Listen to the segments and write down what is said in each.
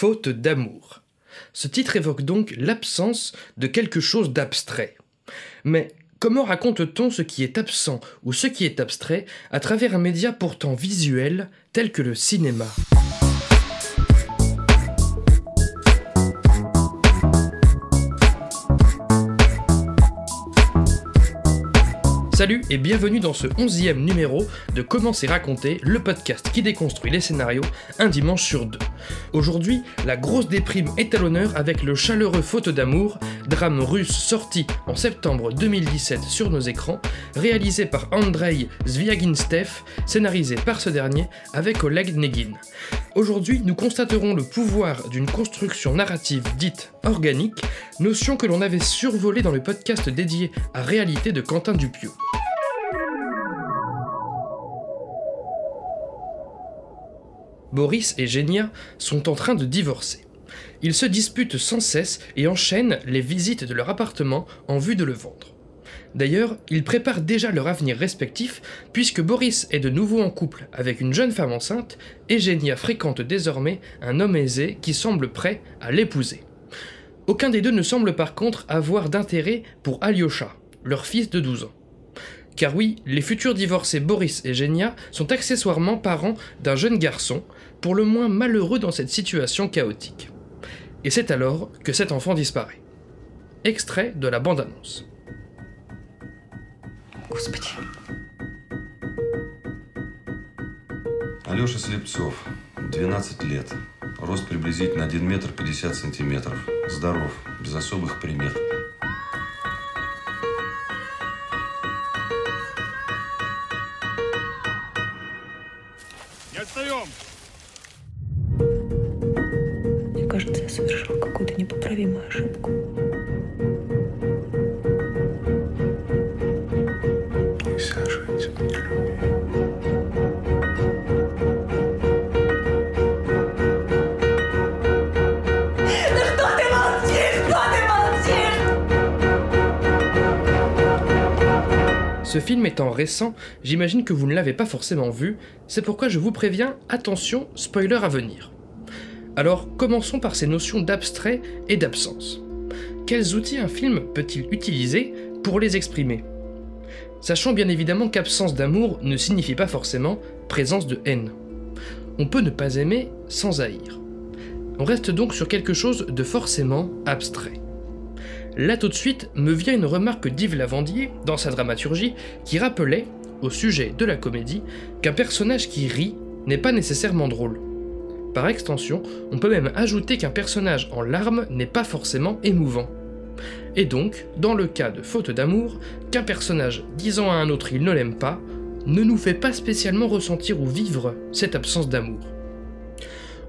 Faute d'amour. Ce titre évoque donc l'absence de quelque chose d'abstrait. Mais comment raconte-t-on ce qui est absent ou ce qui est abstrait à travers un média pourtant visuel tel que le cinéma? Salut et bienvenue dans ce onzième numéro de Comment c'est raconté, le podcast qui déconstruit les scénarios un dimanche sur deux. Aujourd'hui, la grosse déprime est à l'honneur avec le chaleureux Faute d'amour, drame russe sorti en septembre 2017 sur nos écrans, réalisé par Andrei Zviaginstev, scénarisé par ce dernier avec Oleg Negin. Aujourd'hui, nous constaterons le pouvoir d'une construction narrative dite organique, notion que l'on avait survolée dans le podcast dédié à Réalité de Quentin Dupieux. Boris et Genia sont en train de divorcer. Ils se disputent sans cesse et enchaînent les visites de leur appartement en vue de le vendre. D'ailleurs, ils préparent déjà leur avenir respectif puisque Boris est de nouveau en couple avec une jeune femme enceinte et Genia fréquente désormais un homme aisé qui semble prêt à l'épouser. Aucun des deux ne semble par contre avoir d'intérêt pour Alyosha, leur fils de 12 ans. Car oui, les futurs divorcés Boris et Genia sont accessoirement parents d'un jeune garçon, pour le moins malheureux dans cette situation chaotique. Et c'est alors que cet enfant disparaît. Extrait de la bande-annonce. Господи. Алеша Слепцов, 12 лет. Рост приблизительно 1 метр 50 сантиметров. Здоров, без особых примет. Не отстаем! Мне кажется, я совершил какую-то непоправимую ошибку. Ce film étant récent, j'imagine que vous ne l'avez pas forcément vu, c'est pourquoi je vous préviens, attention, spoiler à venir. Alors, commençons par ces notions d'abstrait et d'absence. Quels outils un film peut-il utiliser pour les exprimer? Sachant bien évidemment qu'absence d'amour ne signifie pas forcément présence de haine. On peut ne pas aimer sans haïr. On reste donc sur quelque chose de forcément abstrait. Là tout de suite me vient une remarque d'Yves Lavandier dans sa dramaturgie qui rappelait, au sujet de la comédie, qu'un personnage qui rit n'est pas nécessairement drôle. Par extension, on peut même ajouter qu'un personnage en larmes n'est pas forcément émouvant. Et donc, dans le cas de Faute d'amour, qu'un personnage disant à un autre il ne l'aime pas, ne nous fait pas spécialement ressentir ou vivre cette absence d'amour.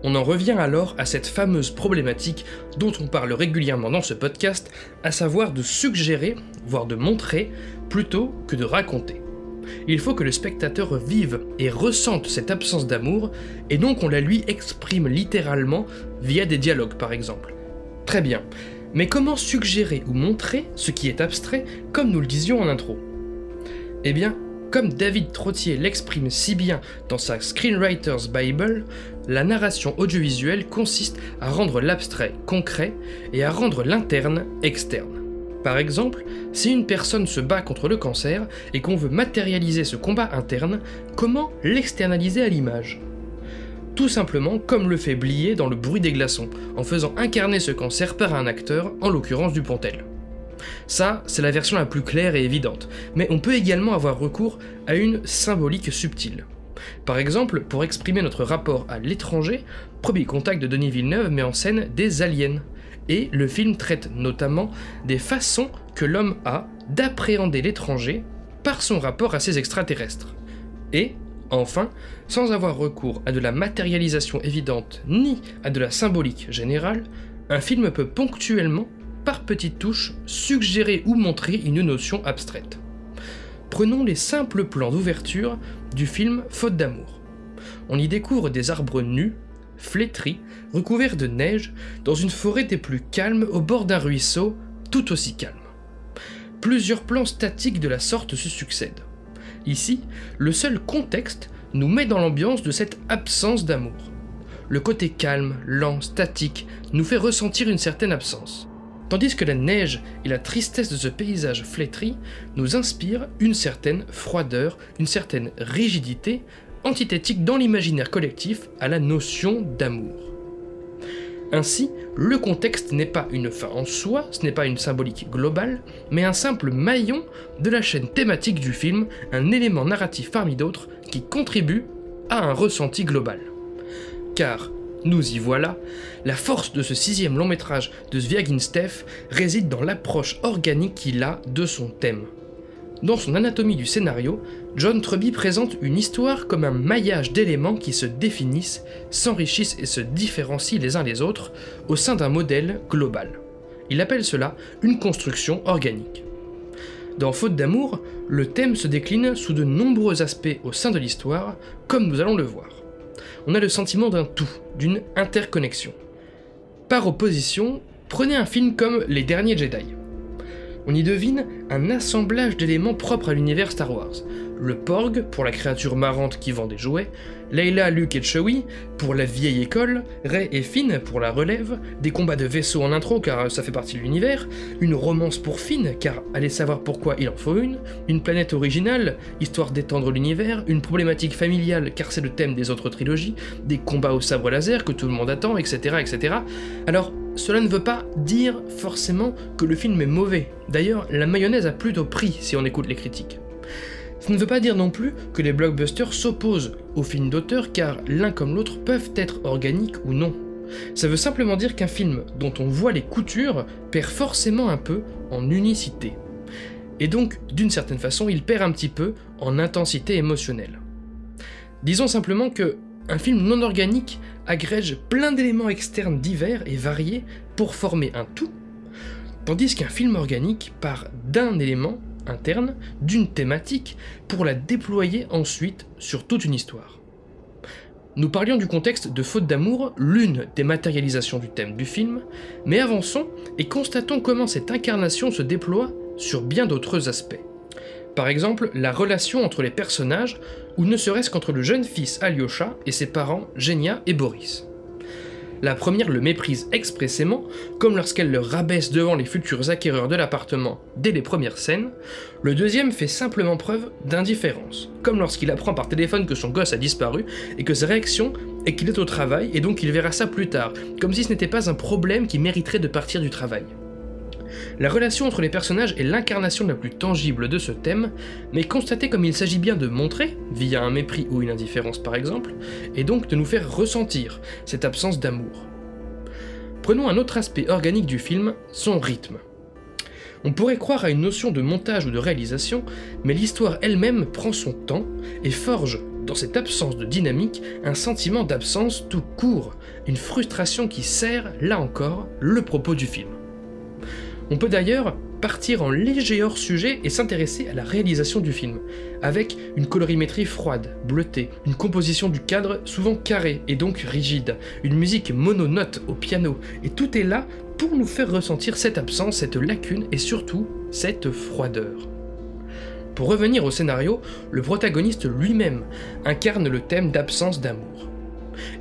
On en revient alors à cette fameuse problématique dont on parle régulièrement dans ce podcast, à savoir de suggérer, voire de montrer, plutôt que de raconter. Il faut que le spectateur vive et ressente cette absence d'amour, et donc on la lui exprime littéralement via des dialogues par exemple. Très bien, mais comment suggérer ou montrer ce qui est abstrait comme nous le disions en intro? Eh bien, comme David Trottier l'exprime si bien dans sa Screenwriter's Bible, la narration audiovisuelle consiste à rendre l'abstrait concret et à rendre l'interne externe. Par exemple, si une personne se bat contre le cancer et qu'on veut matérialiser ce combat interne, comment l'externaliser à l'image? Tout simplement comme le fait Blier dans Le bruit des glaçons, en faisant incarner ce cancer par un acteur, en l'occurrence Dupontel. Ça, c'est la version la plus claire et évidente, mais on peut également avoir recours à une symbolique subtile. Par exemple, pour exprimer notre rapport à l'étranger, Premier Contact de Denis Villeneuve met en scène des aliens, et le film traite notamment des façons que l'homme a d'appréhender l'étranger par son rapport à ces extraterrestres. Et, enfin, sans avoir recours à de la matérialisation évidente ni à de la symbolique générale, un film peut ponctuellement petites touches, suggérer ou montrer une notion abstraite. Prenons les simples plans d'ouverture du film Faute d'amour. On y découvre des arbres nus, flétris, recouverts de neige, dans une forêt des plus calmes au bord d'un ruisseau tout aussi calme. Plusieurs plans statiques de la sorte se succèdent. Ici, le seul contexte nous met dans l'ambiance de cette absence d'amour. le côté calme, lent, statique, nous fait ressentir une certaine absence. Tandis que la neige et la tristesse de ce paysage flétri nous inspirent une certaine froideur, une certaine rigidité, antithétique dans l'imaginaire collectif à la notion d'amour. Ainsi, le contexte n'est pas une fin en soi, ce n'est pas une symbolique globale, mais un simple maillon de la chaîne thématique du film, un élément narratif parmi d'autres qui contribue à un ressenti global. Car, nous y voilà, la force de ce sixième long métrage de Zviagin-Stef réside dans l'approche organique qu'il a de son thème. Dans son anatomie du scénario, John Truby présente une histoire comme un maillage d'éléments qui se définissent, s'enrichissent et se différencient les uns les autres au sein d'un modèle global. Il appelle cela une construction organique. Dans Faute d'amour, le thème se décline sous de nombreux aspects au sein de l'histoire, comme nous allons le voir. On a le sentiment d'un tout, d'une interconnexion. Par opposition, prenez un film comme Les Derniers Jedi on y devine un assemblage d'éléments propres à l'univers Star Wars. Le Porg, pour la créature marrante qui vend des jouets, Leila, Luke et Chewie, pour la vieille école, Rey et Finn, pour la relève, des combats de vaisseaux en intro car ça fait partie de l'univers, une romance pour Finn car allez savoir pourquoi il en faut une, une planète originale, histoire d'étendre l'univers, une problématique familiale car c'est le thème des autres trilogies, des combats au sabre laser que tout le monde attend, etc. etc. Alors, cela ne veut pas dire forcément que le film est mauvais. D'ailleurs, la mayonnaise a plutôt pris si on écoute les critiques. Ça ne veut pas dire non plus que les blockbusters s'opposent aux films d'auteur car l'un comme l'autre peuvent être organiques ou non. Ça veut simplement dire qu'un film dont on voit les coutures perd forcément un peu en unicité. Et donc, d'une certaine façon, il perd un petit peu en intensité émotionnelle. Disons simplement que un film non organique agrège plein d'éléments externes divers et variés pour former un tout, tandis qu'un film organique part d'un élément interne, d'une thématique, pour la déployer ensuite sur toute une histoire. Nous parlions du contexte de Faute d'amour, l'une des matérialisations du thème du film, mais avançons et constatons comment cette incarnation se déploie sur bien d'autres aspects. Par exemple, la relation entre les personnages, ou ne serait-ce qu'entre le jeune fils Alyosha et ses parents Genia et Boris. La première le méprise expressément, comme lorsqu'elle le rabaisse devant les futurs acquéreurs de l'appartement dès les premières scènes, le deuxième fait simplement preuve d'indifférence, comme lorsqu'il apprend par téléphone que son gosse a disparu et que sa réaction est qu'il est au travail et donc il verra ça plus tard, comme si ce n'était pas un problème qui mériterait de partir du travail. La relation entre les personnages est l'incarnation la plus tangible de ce thème, mais constatée comme il s'agit bien de montrer, via un mépris ou une indifférence par exemple, et donc de nous faire ressentir cette absence d'amour. Prenons un autre aspect organique du film, son rythme. On pourrait croire à une notion de montage ou de réalisation, mais l'histoire elle-même prend son temps et forge, dans cette absence de dynamique, un sentiment d'absence tout court, une frustration qui sert, là encore, le propos du film. On peut d'ailleurs partir en léger hors-sujet et s'intéresser à la réalisation du film, avec une colorimétrie froide, bleutée, une composition du cadre souvent carrée et donc rigide, une musique mononote au piano, et tout est là pour nous faire ressentir cette absence, cette lacune et surtout cette froideur. Pour revenir au scénario, le protagoniste lui-même incarne le thème d'absence d'amour.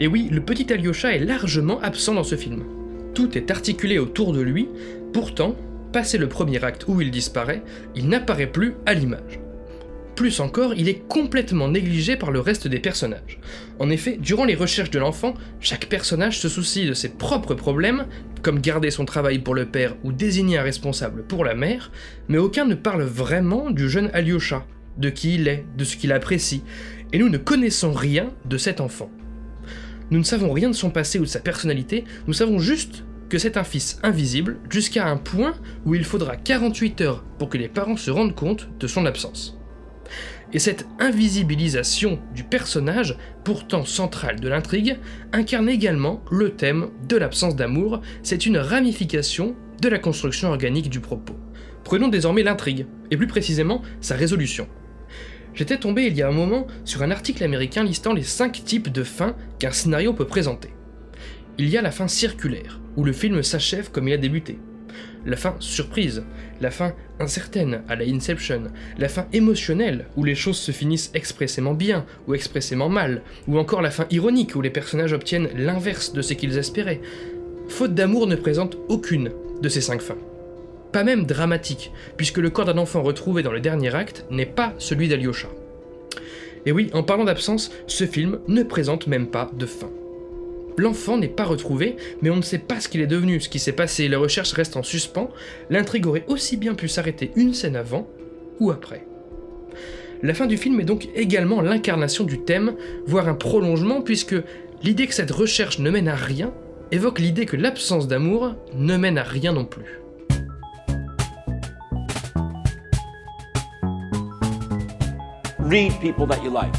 Et oui, le petit Alyosha est largement absent dans ce film. Tout est articulé autour de lui, pourtant, passé le premier acte où il disparaît, il n'apparaît plus à l'image. Plus encore, il est complètement négligé par le reste des personnages. En effet, durant les recherches de l'enfant, chaque personnage se soucie de ses propres problèmes, comme garder son travail pour le père ou désigner un responsable pour la mère, mais aucun ne parle vraiment du jeune Alyosha, de qui il est, de ce qu'il apprécie, et nous ne connaissons rien de cet enfant. Nous ne savons rien de son passé ou de sa personnalité, nous savons juste que c'est un fils invisible jusqu'à un point où il faudra 48 heures pour que les parents se rendent compte de son absence. Et cette invisibilisation du personnage, pourtant central de l'intrigue, incarne également le thème de l'absence d'amour, c'est une ramification de la construction organique du propos. Prenons désormais l'intrigue, et plus précisément sa résolution. J'étais tombé il y a un moment sur un article américain listant les 5 types de fins qu'un scénario peut présenter. Il y a la fin circulaire, où le film s'achève comme il a débuté. la fin surprise, la fin incertaine à la Inception, la fin émotionnelle où les choses se finissent expressément bien ou expressément mal, ou encore la fin ironique où les personnages obtiennent l'inverse de ce qu'ils espéraient. Faute d'amour ne présente aucune de ces cinq fins. Pas même dramatique, puisque le corps d'un enfant retrouvé dans le dernier acte n'est pas celui d'Alyosha. Et oui, en parlant d'absence, ce film ne présente même pas de fin. L'enfant n'est pas retrouvé, mais on ne sait pas ce qu'il est devenu, ce qui s'est passé, les recherches restent en suspens, l'intrigue aurait aussi bien pu s'arrêter une scène avant ou après. La fin du film est donc également l'incarnation du thème, voire un prolongement, puisque l'idée que cette recherche ne mène à rien évoque l'idée que l'absence d'amour ne mène à rien non plus. Read people that you like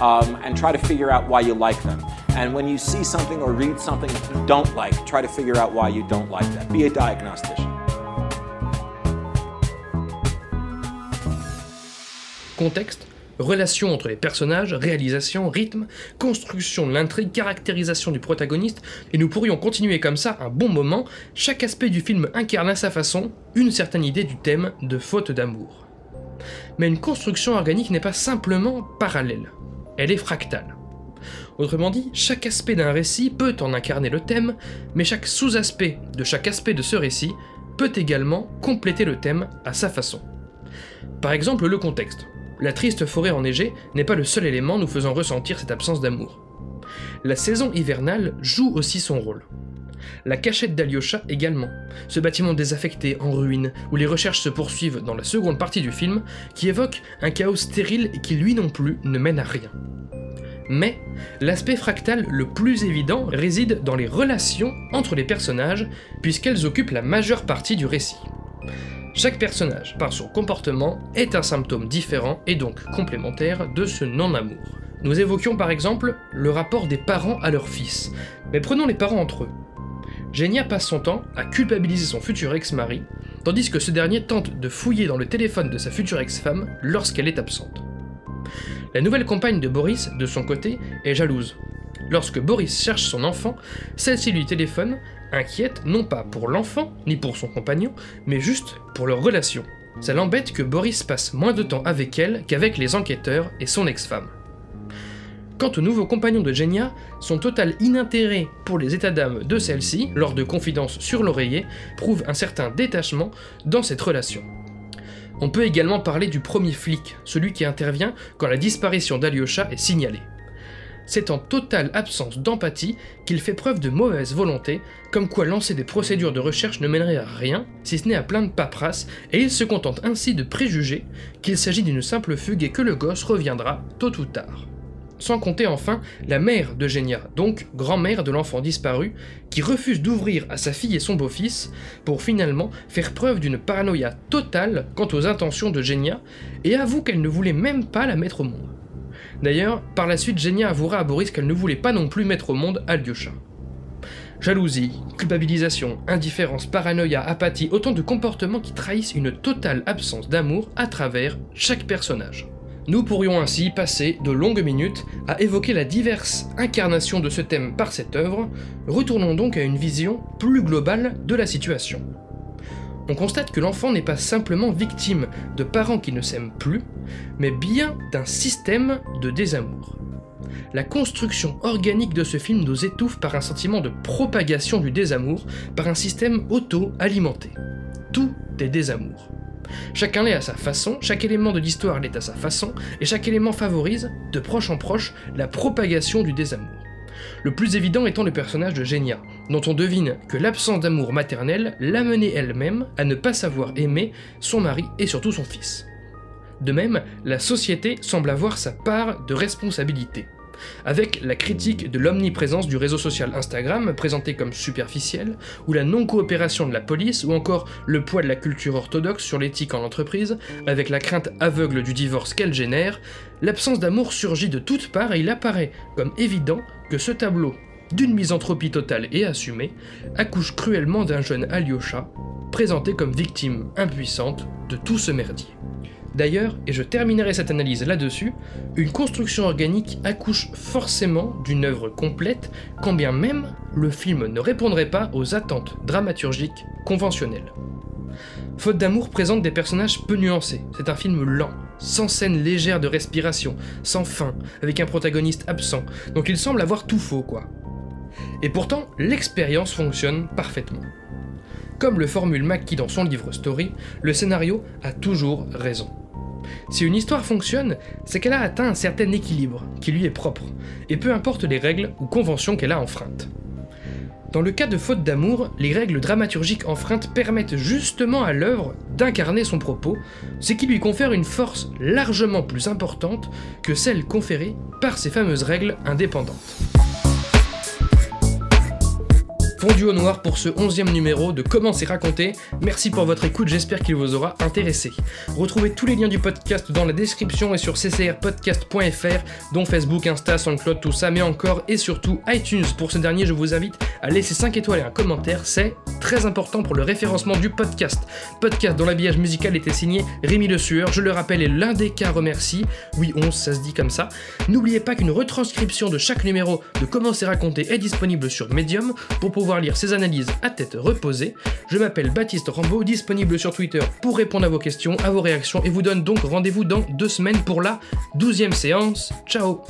um, and try to figure out why you like them. And when you see something or read something you don't like, try to figure out why you don't like that. Be a diagnostician. Contexte Relation entre les personnages, réalisation, rythme, construction de l'intrigue, caractérisation du protagoniste, et nous pourrions continuer comme ça un bon moment, chaque aspect du film incarne à sa façon une certaine idée du thème de faute d'amour. Mais une construction organique n'est pas simplement parallèle, elle est fractale. Autrement dit, chaque aspect d'un récit peut en incarner le thème, mais chaque sous-aspect de chaque aspect de ce récit peut également compléter le thème à sa façon. Par exemple, le contexte. La triste forêt enneigée n'est pas le seul élément nous faisant ressentir cette absence d'amour. La saison hivernale joue aussi son rôle. La cachette d'Alyosha également, ce bâtiment désaffecté, en ruine, où les recherches se poursuivent dans la seconde partie du film, qui évoque un chaos stérile et qui lui non plus ne mène à rien. Mais l'aspect fractal le plus évident réside dans les relations entre les personnages, puisqu'elles occupent la majeure partie du récit. Chaque personnage, par son comportement, est un symptôme différent et donc complémentaire de ce non-amour. Nous évoquions par exemple le rapport des parents à leur fils, mais prenons les parents entre eux. Genia passe son temps à culpabiliser son futur ex-mari, tandis que ce dernier tente de fouiller dans le téléphone de sa future ex-femme lorsqu'elle est absente. La nouvelle compagne de Boris, de son côté, est jalouse. Lorsque Boris cherche son enfant, celle-ci lui téléphone inquiète non pas pour l'enfant ni pour son compagnon, mais juste pour leur relation. Ça l'embête que Boris passe moins de temps avec elle qu'avec les enquêteurs et son ex-femme. Quant au nouveau compagnon de Genia, son total inintérêt pour les états d'âme de celle-ci, lors de confidences sur l'oreiller, prouve un certain détachement dans cette relation. On peut également parler du premier flic, celui qui intervient quand la disparition d'Alyosha est signalée. C'est en totale absence d'empathie qu'il fait preuve de mauvaise volonté, comme quoi lancer des procédures de recherche ne mènerait à rien, si ce n'est à plein de paperasse, et il se contente ainsi de préjuger qu'il s'agit d'une simple fugue et que le gosse reviendra tôt ou tard. Sans compter enfin la mère de Genia, donc grand-mère de l'enfant disparu, qui refuse d'ouvrir à sa fille et son beau-fils pour finalement faire preuve d'une paranoïa totale quant aux intentions de Genia et avoue qu'elle ne voulait même pas la mettre au monde. D'ailleurs, par la suite, Genia avouera à Boris qu'elle ne voulait pas non plus mettre au monde Alyosha. Jalousie, culpabilisation, indifférence, paranoïa, apathie, autant de comportements qui trahissent une totale absence d'amour à travers chaque personnage. Nous pourrions ainsi passer de longues minutes à évoquer la diverse incarnation de ce thème par cette œuvre, retournons donc à une vision plus globale de la situation. On constate que l'enfant n'est pas simplement victime de parents qui ne s'aiment plus, mais bien d'un système de désamour. La construction organique de ce film nous étouffe par un sentiment de propagation du désamour, par un système auto-alimenté. Tout est désamour. Chacun l'est à sa façon, chaque élément de l'histoire l'est à sa façon, et chaque élément favorise, de proche en proche, la propagation du désamour. Le plus évident étant le personnage de Genia, dont on devine que l'absence d'amour maternel l'amenait elle-même à ne pas savoir aimer son mari et surtout son fils. De même, la société semble avoir sa part de responsabilité avec la critique de l'omniprésence du réseau social Instagram, présenté comme superficiel, ou la non-coopération de la police, ou encore le poids de la culture orthodoxe sur l'éthique en entreprise, avec la crainte aveugle du divorce qu'elle génère, l'absence d'amour surgit de toutes parts et il apparaît comme évident que ce tableau, d'une misanthropie totale et assumée, accouche cruellement d'un jeune Alyosha, présenté comme victime impuissante de tout ce merdier. D'ailleurs, et je terminerai cette analyse là-dessus, une construction organique accouche forcément d'une œuvre complète, quand bien même le film ne répondrait pas aux attentes dramaturgiques conventionnelles. Faute d'amour présente des personnages peu nuancés. C'est un film lent, sans scène légère de respiration, sans fin, avec un protagoniste absent, donc il semble avoir tout faux, quoi. Et pourtant, l'expérience fonctionne parfaitement. Comme le formule Mackie dans son livre Story, le scénario a toujours raison. Si une histoire fonctionne, c'est qu'elle a atteint un certain équilibre, qui lui est propre, et peu importe les règles ou conventions qu'elle a enfreintes. Dans le cas de faute d'amour, les règles dramaturgiques enfreintes permettent justement à l'œuvre d'incarner son propos, ce qui lui confère une force largement plus importante que celle conférée par ces fameuses règles indépendantes. Fondu au noir pour ce onzième numéro de Comment c'est raconté. Merci pour votre écoute, j'espère qu'il vous aura intéressé. Retrouvez tous les liens du podcast dans la description et sur ccrpodcast.fr, dont Facebook, Insta, SoundCloud, tout ça, mais encore et surtout iTunes. Pour ce dernier, je vous invite à laisser 5 étoiles et un commentaire, c'est très important pour le référencement du podcast. Podcast dont l'habillage musical était signé Rémi Le Sueur, je le rappelle, est l'un des cas remercie. Oui, 11, ça se dit comme ça. N'oubliez pas qu'une retranscription de chaque numéro de Comment c'est raconté est disponible sur Medium pour pouvoir lire ces analyses à tête reposée. Je m'appelle Baptiste Rambaud, disponible sur Twitter pour répondre à vos questions, à vos réactions, et vous donne donc rendez-vous dans deux semaines pour la douzième séance. Ciao